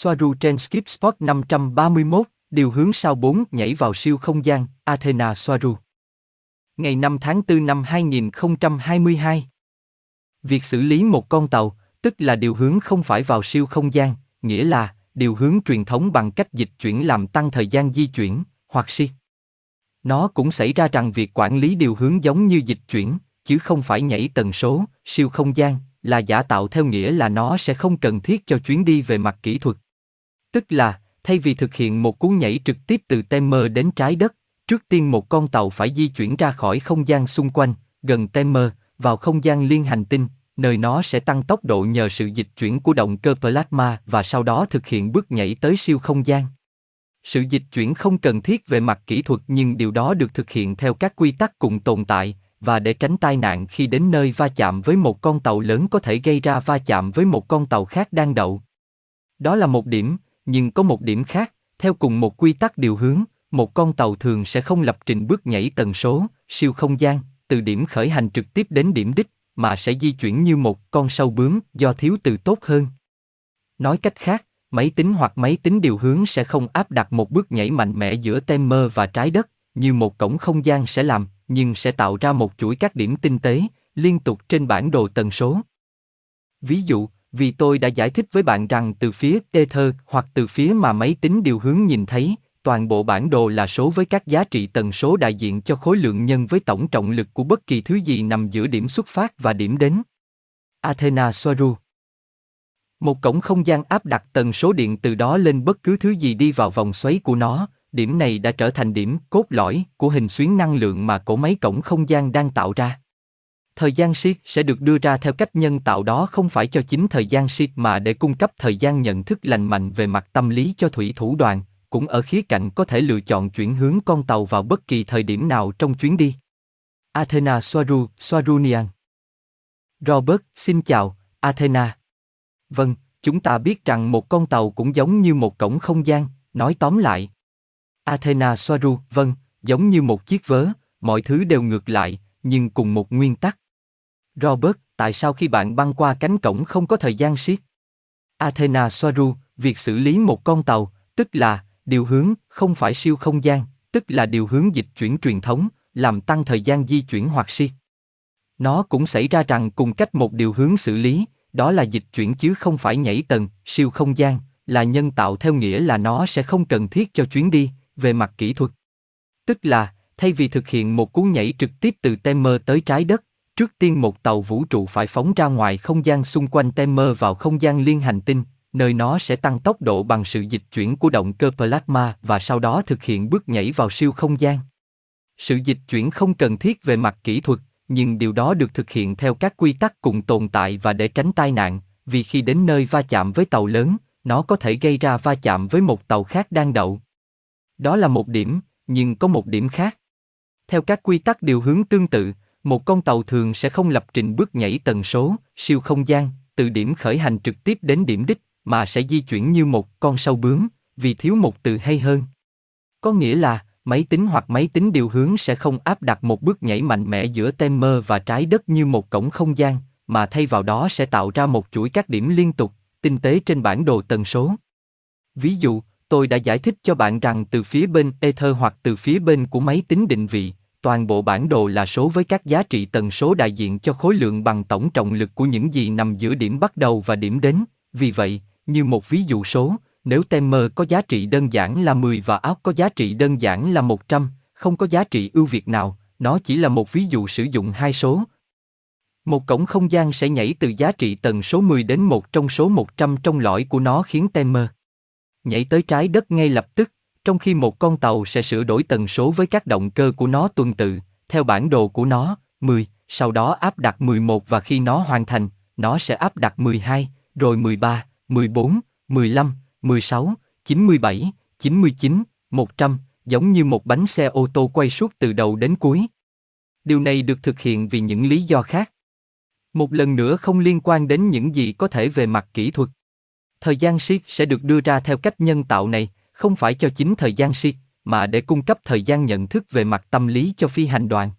Soaru trên Skip Spot 531, điều hướng sao 4 nhảy vào siêu không gian, Athena Soaru. Ngày 5 tháng 4 năm 2022. Việc xử lý một con tàu, tức là điều hướng không phải vào siêu không gian, nghĩa là điều hướng truyền thống bằng cách dịch chuyển làm tăng thời gian di chuyển, hoặc si. Nó cũng xảy ra rằng việc quản lý điều hướng giống như dịch chuyển, chứ không phải nhảy tần số, siêu không gian, là giả tạo theo nghĩa là nó sẽ không cần thiết cho chuyến đi về mặt kỹ thuật. Tức là, thay vì thực hiện một cú nhảy trực tiếp từ Temer đến trái đất, trước tiên một con tàu phải di chuyển ra khỏi không gian xung quanh, gần Temer, vào không gian liên hành tinh, nơi nó sẽ tăng tốc độ nhờ sự dịch chuyển của động cơ plasma và sau đó thực hiện bước nhảy tới siêu không gian. Sự dịch chuyển không cần thiết về mặt kỹ thuật nhưng điều đó được thực hiện theo các quy tắc cùng tồn tại, và để tránh tai nạn khi đến nơi va chạm với một con tàu lớn có thể gây ra va chạm với một con tàu khác đang đậu. Đó là một điểm, nhưng có một điểm khác, theo cùng một quy tắc điều hướng, một con tàu thường sẽ không lập trình bước nhảy tần số, siêu không gian, từ điểm khởi hành trực tiếp đến điểm đích, mà sẽ di chuyển như một con sâu bướm do thiếu từ tốt hơn. Nói cách khác, máy tính hoặc máy tính điều hướng sẽ không áp đặt một bước nhảy mạnh mẽ giữa tem mơ và trái đất, như một cổng không gian sẽ làm, nhưng sẽ tạo ra một chuỗi các điểm tinh tế, liên tục trên bản đồ tần số. Ví dụ, vì tôi đã giải thích với bạn rằng từ phía Ether hoặc từ phía mà máy tính điều hướng nhìn thấy, toàn bộ bản đồ là số với các giá trị tần số đại diện cho khối lượng nhân với tổng trọng lực của bất kỳ thứ gì nằm giữa điểm xuất phát và điểm đến. Athena Soaru Một cổng không gian áp đặt tần số điện từ đó lên bất cứ thứ gì đi vào vòng xoáy của nó, điểm này đã trở thành điểm cốt lõi của hình xuyến năng lượng mà cổ máy cổng không gian đang tạo ra. Thời gian siết sẽ được đưa ra theo cách nhân tạo đó không phải cho chính thời gian siết mà để cung cấp thời gian nhận thức lành mạnh về mặt tâm lý cho thủy thủ đoàn, cũng ở khía cạnh có thể lựa chọn chuyển hướng con tàu vào bất kỳ thời điểm nào trong chuyến đi. Athena Soaru, Soarunian Robert, xin chào, Athena. Vâng, chúng ta biết rằng một con tàu cũng giống như một cổng không gian, nói tóm lại. Athena Soaru, vâng, giống như một chiếc vớ, mọi thứ đều ngược lại, nhưng cùng một nguyên tắc. Robert, tại sao khi bạn băng qua cánh cổng không có thời gian siết? Athena Soaru, việc xử lý một con tàu, tức là điều hướng, không phải siêu không gian, tức là điều hướng dịch chuyển truyền thống, làm tăng thời gian di chuyển hoặc siết. Nó cũng xảy ra rằng cùng cách một điều hướng xử lý, đó là dịch chuyển chứ không phải nhảy tầng, siêu không gian, là nhân tạo theo nghĩa là nó sẽ không cần thiết cho chuyến đi, về mặt kỹ thuật. Tức là, thay vì thực hiện một cú nhảy trực tiếp từ Temer tới trái đất, trước tiên một tàu vũ trụ phải phóng ra ngoài không gian xung quanh Temer vào không gian liên hành tinh, nơi nó sẽ tăng tốc độ bằng sự dịch chuyển của động cơ plasma và sau đó thực hiện bước nhảy vào siêu không gian. Sự dịch chuyển không cần thiết về mặt kỹ thuật, nhưng điều đó được thực hiện theo các quy tắc cùng tồn tại và để tránh tai nạn, vì khi đến nơi va chạm với tàu lớn, nó có thể gây ra va chạm với một tàu khác đang đậu. Đó là một điểm, nhưng có một điểm khác. Theo các quy tắc điều hướng tương tự, một con tàu thường sẽ không lập trình bước nhảy tần số, siêu không gian, từ điểm khởi hành trực tiếp đến điểm đích, mà sẽ di chuyển như một con sâu bướm, vì thiếu một từ hay hơn. Có nghĩa là, máy tính hoặc máy tính điều hướng sẽ không áp đặt một bước nhảy mạnh mẽ giữa tem mơ và trái đất như một cổng không gian, mà thay vào đó sẽ tạo ra một chuỗi các điểm liên tục, tinh tế trên bản đồ tần số. Ví dụ, tôi đã giải thích cho bạn rằng từ phía bên Ether hoặc từ phía bên của máy tính định vị, toàn bộ bản đồ là số với các giá trị tần số đại diện cho khối lượng bằng tổng trọng lực của những gì nằm giữa điểm bắt đầu và điểm đến. Vì vậy, như một ví dụ số, nếu Temer có giá trị đơn giản là 10 và áo có giá trị đơn giản là 100, không có giá trị ưu việt nào, nó chỉ là một ví dụ sử dụng hai số. Một cổng không gian sẽ nhảy từ giá trị tần số 10 đến một trong số 100 trong lõi của nó khiến Temer nhảy tới trái đất ngay lập tức, trong khi một con tàu sẽ sửa đổi tần số với các động cơ của nó tuần tự, theo bản đồ của nó, 10, sau đó áp đặt 11 và khi nó hoàn thành, nó sẽ áp đặt 12, rồi 13, 14, 15, 16, 97, 99, 100, giống như một bánh xe ô tô quay suốt từ đầu đến cuối. Điều này được thực hiện vì những lý do khác. Một lần nữa không liên quan đến những gì có thể về mặt kỹ thuật. Thời gian siết sẽ được đưa ra theo cách nhân tạo này, không phải cho chính thời gian siết, mà để cung cấp thời gian nhận thức về mặt tâm lý cho phi hành đoàn.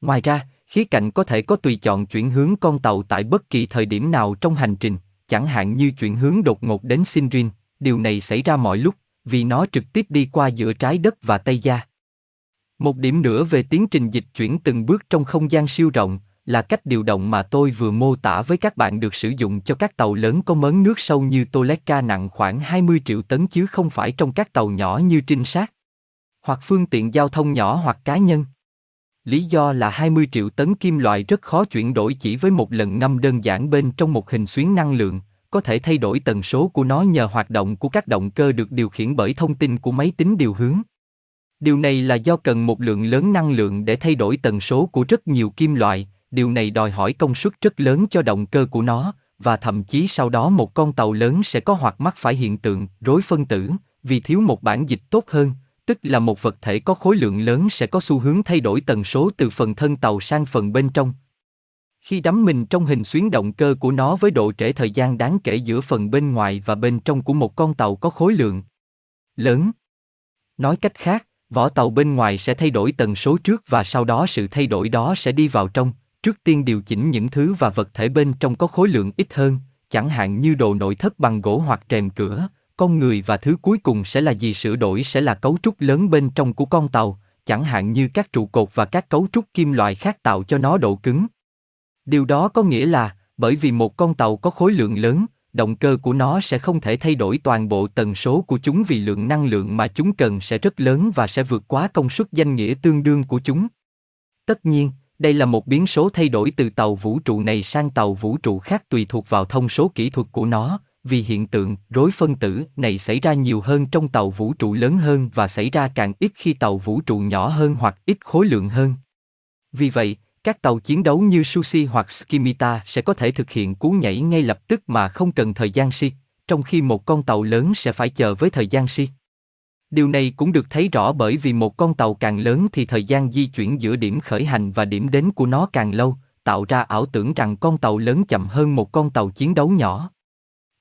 Ngoài ra, khía cạnh có thể có tùy chọn chuyển hướng con tàu tại bất kỳ thời điểm nào trong hành trình, chẳng hạn như chuyển hướng đột ngột đến Sinrin, điều này xảy ra mọi lúc, vì nó trực tiếp đi qua giữa trái đất và Tây Gia. Một điểm nữa về tiến trình dịch chuyển từng bước trong không gian siêu rộng, là cách điều động mà tôi vừa mô tả với các bạn được sử dụng cho các tàu lớn có mớn nước sâu như Toleka nặng khoảng 20 triệu tấn chứ không phải trong các tàu nhỏ như trinh sát hoặc phương tiện giao thông nhỏ hoặc cá nhân. Lý do là 20 triệu tấn kim loại rất khó chuyển đổi chỉ với một lần ngâm đơn giản bên trong một hình xuyến năng lượng, có thể thay đổi tần số của nó nhờ hoạt động của các động cơ được điều khiển bởi thông tin của máy tính điều hướng. Điều này là do cần một lượng lớn năng lượng để thay đổi tần số của rất nhiều kim loại, điều này đòi hỏi công suất rất lớn cho động cơ của nó, và thậm chí sau đó một con tàu lớn sẽ có hoặc mắc phải hiện tượng rối phân tử, vì thiếu một bản dịch tốt hơn, tức là một vật thể có khối lượng lớn sẽ có xu hướng thay đổi tần số từ phần thân tàu sang phần bên trong. Khi đắm mình trong hình xuyến động cơ của nó với độ trễ thời gian đáng kể giữa phần bên ngoài và bên trong của một con tàu có khối lượng lớn. Nói cách khác, vỏ tàu bên ngoài sẽ thay đổi tần số trước và sau đó sự thay đổi đó sẽ đi vào trong, trước tiên điều chỉnh những thứ và vật thể bên trong có khối lượng ít hơn, chẳng hạn như đồ nội thất bằng gỗ hoặc rèm cửa, con người và thứ cuối cùng sẽ là gì sửa đổi sẽ là cấu trúc lớn bên trong của con tàu, chẳng hạn như các trụ cột và các cấu trúc kim loại khác tạo cho nó độ cứng. Điều đó có nghĩa là, bởi vì một con tàu có khối lượng lớn, động cơ của nó sẽ không thể thay đổi toàn bộ tần số của chúng vì lượng năng lượng mà chúng cần sẽ rất lớn và sẽ vượt quá công suất danh nghĩa tương đương của chúng. Tất nhiên, đây là một biến số thay đổi từ tàu vũ trụ này sang tàu vũ trụ khác tùy thuộc vào thông số kỹ thuật của nó, vì hiện tượng rối phân tử này xảy ra nhiều hơn trong tàu vũ trụ lớn hơn và xảy ra càng ít khi tàu vũ trụ nhỏ hơn hoặc ít khối lượng hơn. Vì vậy, các tàu chiến đấu như Sushi hoặc Skimita sẽ có thể thực hiện cú nhảy ngay lập tức mà không cần thời gian si, trong khi một con tàu lớn sẽ phải chờ với thời gian si. Điều này cũng được thấy rõ bởi vì một con tàu càng lớn thì thời gian di chuyển giữa điểm khởi hành và điểm đến của nó càng lâu, tạo ra ảo tưởng rằng con tàu lớn chậm hơn một con tàu chiến đấu nhỏ.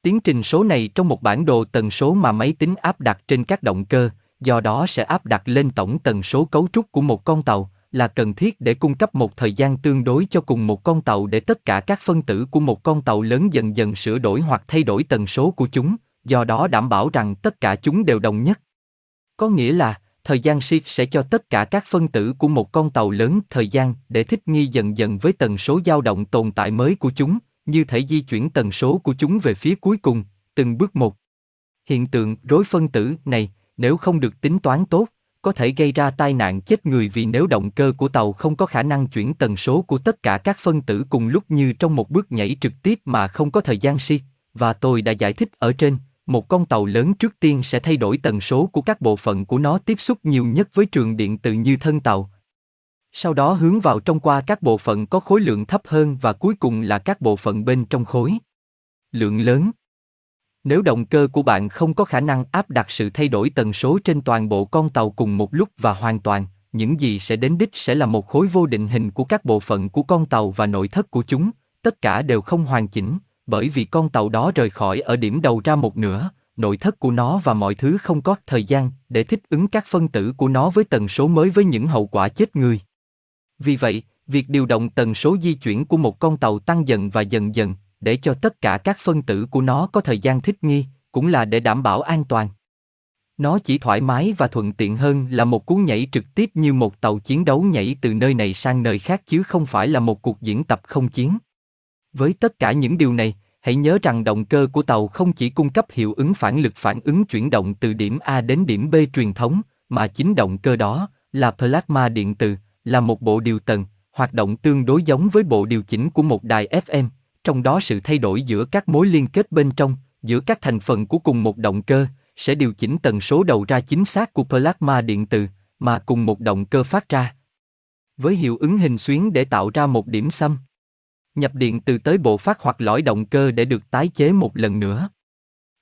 Tiến trình số này trong một bản đồ tần số mà máy tính áp đặt trên các động cơ, do đó sẽ áp đặt lên tổng tần số cấu trúc của một con tàu, là cần thiết để cung cấp một thời gian tương đối cho cùng một con tàu để tất cả các phân tử của một con tàu lớn dần dần sửa đổi hoặc thay đổi tần số của chúng, do đó đảm bảo rằng tất cả chúng đều đồng nhất. Có nghĩa là, thời gian shift sẽ cho tất cả các phân tử của một con tàu lớn thời gian để thích nghi dần dần với tần số dao động tồn tại mới của chúng, như thể di chuyển tần số của chúng về phía cuối cùng, từng bước một. Hiện tượng rối phân tử này, nếu không được tính toán tốt, có thể gây ra tai nạn chết người vì nếu động cơ của tàu không có khả năng chuyển tần số của tất cả các phân tử cùng lúc như trong một bước nhảy trực tiếp mà không có thời gian si, và tôi đã giải thích ở trên, một con tàu lớn trước tiên sẽ thay đổi tần số của các bộ phận của nó tiếp xúc nhiều nhất với trường điện từ như thân tàu, sau đó hướng vào trong qua các bộ phận có khối lượng thấp hơn và cuối cùng là các bộ phận bên trong khối. Lượng lớn. Nếu động cơ của bạn không có khả năng áp đặt sự thay đổi tần số trên toàn bộ con tàu cùng một lúc và hoàn toàn, những gì sẽ đến đích sẽ là một khối vô định hình của các bộ phận của con tàu và nội thất của chúng, tất cả đều không hoàn chỉnh, bởi vì con tàu đó rời khỏi ở điểm đầu ra một nửa, nội thất của nó và mọi thứ không có thời gian để thích ứng các phân tử của nó với tần số mới với những hậu quả chết người. Vì vậy, việc điều động tần số di chuyển của một con tàu tăng dần và dần dần, để cho tất cả các phân tử của nó có thời gian thích nghi, cũng là để đảm bảo an toàn. Nó chỉ thoải mái và thuận tiện hơn là một cú nhảy trực tiếp như một tàu chiến đấu nhảy từ nơi này sang nơi khác chứ không phải là một cuộc diễn tập không chiến. Với tất cả những điều này, hãy nhớ rằng động cơ của tàu không chỉ cung cấp hiệu ứng phản lực phản ứng chuyển động từ điểm A đến điểm B truyền thống, mà chính động cơ đó là plasma điện từ, là một bộ điều tần, hoạt động tương đối giống với bộ điều chỉnh của một đài FM, trong đó sự thay đổi giữa các mối liên kết bên trong, giữa các thành phần của cùng một động cơ, sẽ điều chỉnh tần số đầu ra chính xác của plasma điện từ, mà cùng một động cơ phát ra. Với hiệu ứng hình xuyến để tạo ra một điểm xăm. Nhập điện từ tới bộ phát hoặc lõi động cơ để được tái chế một lần nữa.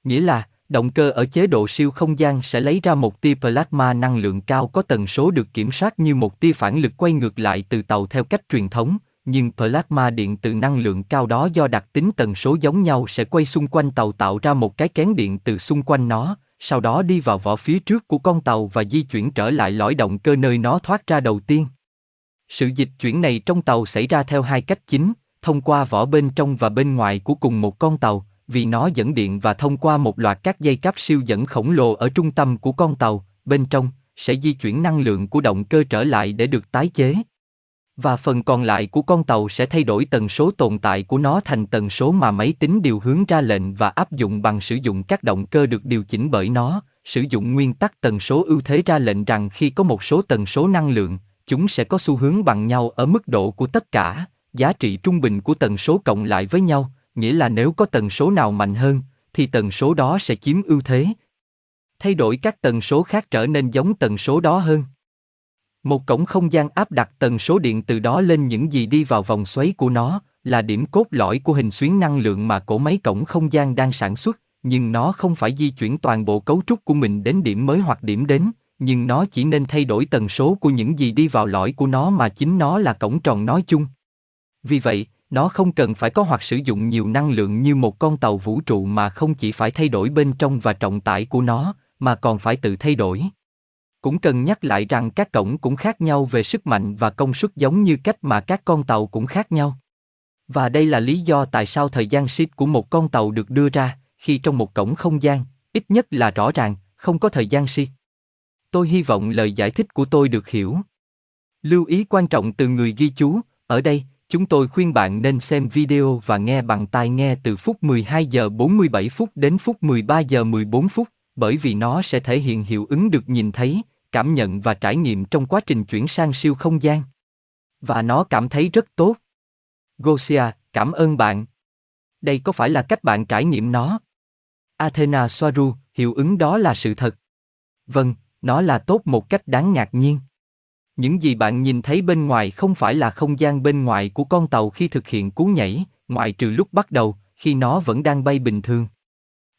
Nghĩa là, Động cơ ở chế độ siêu không gian sẽ lấy ra một tia plasma năng lượng cao có tần số được kiểm soát như một tia phản lực quay ngược lại từ tàu theo cách truyền thống, nhưng plasma điện từ năng lượng cao đó do đặc tính tần số giống nhau sẽ quay xung quanh tàu tạo ra một cái kén điện từ xung quanh nó, sau đó đi vào vỏ phía trước của con tàu và di chuyển trở lại lõi động cơ nơi nó thoát ra đầu tiên. Sự dịch chuyển này trong tàu xảy ra theo hai cách chính, thông qua vỏ bên trong và bên ngoài của cùng một con tàu, vì nó dẫn điện và thông qua một loạt các dây cáp siêu dẫn khổng lồ ở trung tâm của con tàu, bên trong, sẽ di chuyển năng lượng của động cơ trở lại để được tái chế. Và phần còn lại của con tàu sẽ thay đổi tần số tồn tại của nó thành tần số mà máy tính điều hướng ra lệnh và áp dụng bằng sử dụng các động cơ được điều chỉnh bởi nó, sử dụng nguyên tắc tần số ưu thế ra lệnh rằng khi có một số tần số năng lượng, chúng sẽ có xu hướng bằng nhau ở mức độ của tất cả, giá trị trung bình của tần số cộng lại với nhau, nghĩa là nếu có tần số nào mạnh hơn, thì tần số đó sẽ chiếm ưu thế. Thay đổi các tần số khác trở nên giống tần số đó hơn. Một cổng không gian áp đặt tần số điện từ đó lên những gì đi vào vòng xoáy của nó, là điểm cốt lõi của hình xuyến năng lượng mà cổ máy cổng không gian đang sản xuất, nhưng nó không phải di chuyển toàn bộ cấu trúc của mình đến điểm mới hoặc điểm đến, nhưng nó chỉ nên thay đổi tần số của những gì đi vào lõi của nó mà chính nó là cổng tròn nói chung. Vì vậy, nó không cần phải có hoặc sử dụng nhiều năng lượng như một con tàu vũ trụ mà không chỉ phải thay đổi bên trong và trọng tải của nó, mà còn phải tự thay đổi. Cũng cần nhắc lại rằng các cổng cũng khác nhau về sức mạnh và công suất giống như cách mà các con tàu cũng khác nhau. Và đây là lý do tại sao thời gian ship của một con tàu được đưa ra, khi trong một cổng không gian, ít nhất là rõ ràng, không có thời gian ship. Tôi hy vọng lời giải thích của tôi được hiểu. Lưu ý quan trọng từ người ghi chú, ở đây, chúng tôi khuyên bạn nên xem video và nghe bằng tai nghe từ phút 12 giờ 47 phút đến phút 13 giờ 14 phút, bởi vì nó sẽ thể hiện hiệu ứng được nhìn thấy, cảm nhận và trải nghiệm trong quá trình chuyển sang siêu không gian. Và nó cảm thấy rất tốt. Gosia, cảm ơn bạn. Đây có phải là cách bạn trải nghiệm nó? Athena Soaru, hiệu ứng đó là sự thật. Vâng, nó là tốt một cách đáng ngạc nhiên. Những gì bạn nhìn thấy bên ngoài không phải là không gian bên ngoài của con tàu khi thực hiện cú nhảy, ngoại trừ lúc bắt đầu, khi nó vẫn đang bay bình thường.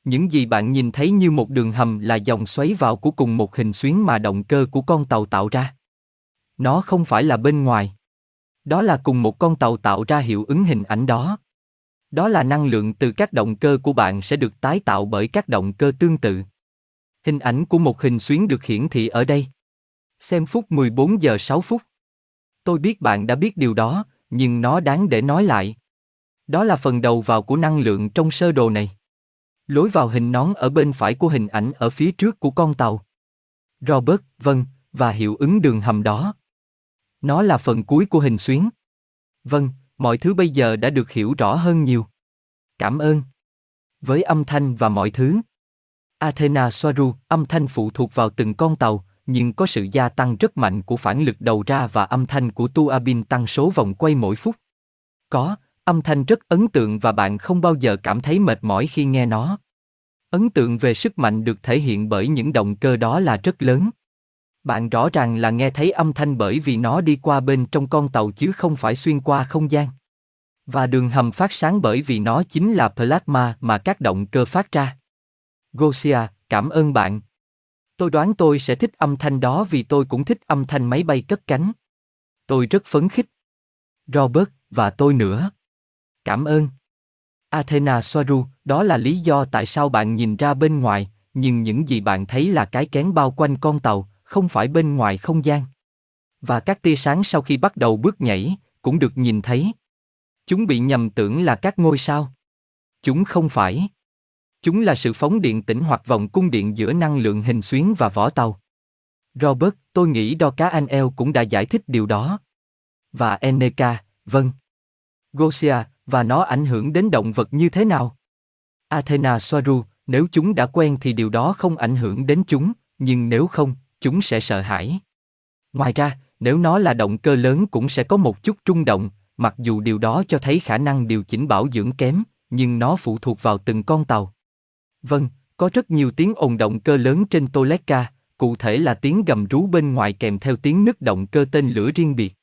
Những gì bạn nhìn thấy như một đường hầm là dòng xoáy vào của cùng một hình xuyến mà động cơ của con tàu tạo ra. Nó không phải là bên ngoài. Đó là cùng một con tàu tạo ra hiệu ứng hình ảnh đó. Đó là năng lượng từ các động cơ của bạn sẽ được tái tạo bởi các động cơ tương tự. Hình ảnh của một hình xuyến được hiển thị ở đây. Xem phút 14 giờ 6 phút. Tôi biết bạn đã biết điều đó, nhưng nó đáng để nói lại. Đó là phần đầu vào của năng lượng trong sơ đồ này. Lối vào hình nón ở bên phải của hình ảnh ở phía trước của con tàu. Robert, vâng, và hiệu ứng đường hầm đó. Nó là phần cuối của hình xuyến. Vâng, mọi thứ bây giờ đã được hiểu rõ hơn nhiều. Cảm ơn. Với âm thanh và mọi thứ. Athena Soaru, âm thanh phụ thuộc vào từng con tàu, nhưng có sự gia tăng rất mạnh của phản lực đầu ra và âm thanh của tua bin tăng số vòng quay mỗi phút. Có, âm thanh rất ấn tượng và bạn không bao giờ cảm thấy mệt mỏi khi nghe nó. Ấn tượng về sức mạnh được thể hiện bởi những động cơ đó là rất lớn. Bạn rõ ràng là nghe thấy âm thanh bởi vì nó đi qua bên trong con tàu chứ không phải xuyên qua không gian. Và đường hầm phát sáng bởi vì nó chính là plasma mà các động cơ phát ra. Gosia, cảm ơn bạn. Tôi đoán tôi sẽ thích âm thanh đó vì tôi cũng thích âm thanh máy bay cất cánh. Tôi rất phấn khích. Robert, và tôi nữa. Cảm ơn. Athena Soaru, đó là lý do tại sao bạn nhìn ra bên ngoài, nhưng những gì bạn thấy là cái kén bao quanh con tàu, không phải bên ngoài không gian. Và các tia sáng sau khi bắt đầu bước nhảy, cũng được nhìn thấy. Chúng bị nhầm tưởng là các ngôi sao. Chúng không phải. Chúng là sự phóng điện tĩnh hoặc vòng cung điện giữa năng lượng hình xuyến và vỏ tàu. Robert, tôi nghĩ đo cá anh eo cũng đã giải thích điều đó. Và Eneka, vâng. Gosia, và nó ảnh hưởng đến động vật như thế nào? Athena Soaru, nếu chúng đã quen thì điều đó không ảnh hưởng đến chúng, nhưng nếu không, chúng sẽ sợ hãi. Ngoài ra, nếu nó là động cơ lớn cũng sẽ có một chút trung động, mặc dù điều đó cho thấy khả năng điều chỉnh bảo dưỡng kém, nhưng nó phụ thuộc vào từng con tàu. Vâng, có rất nhiều tiếng ồn động cơ lớn trên Toleka, cụ thể là tiếng gầm rú bên ngoài kèm theo tiếng nứt động cơ tên lửa riêng biệt.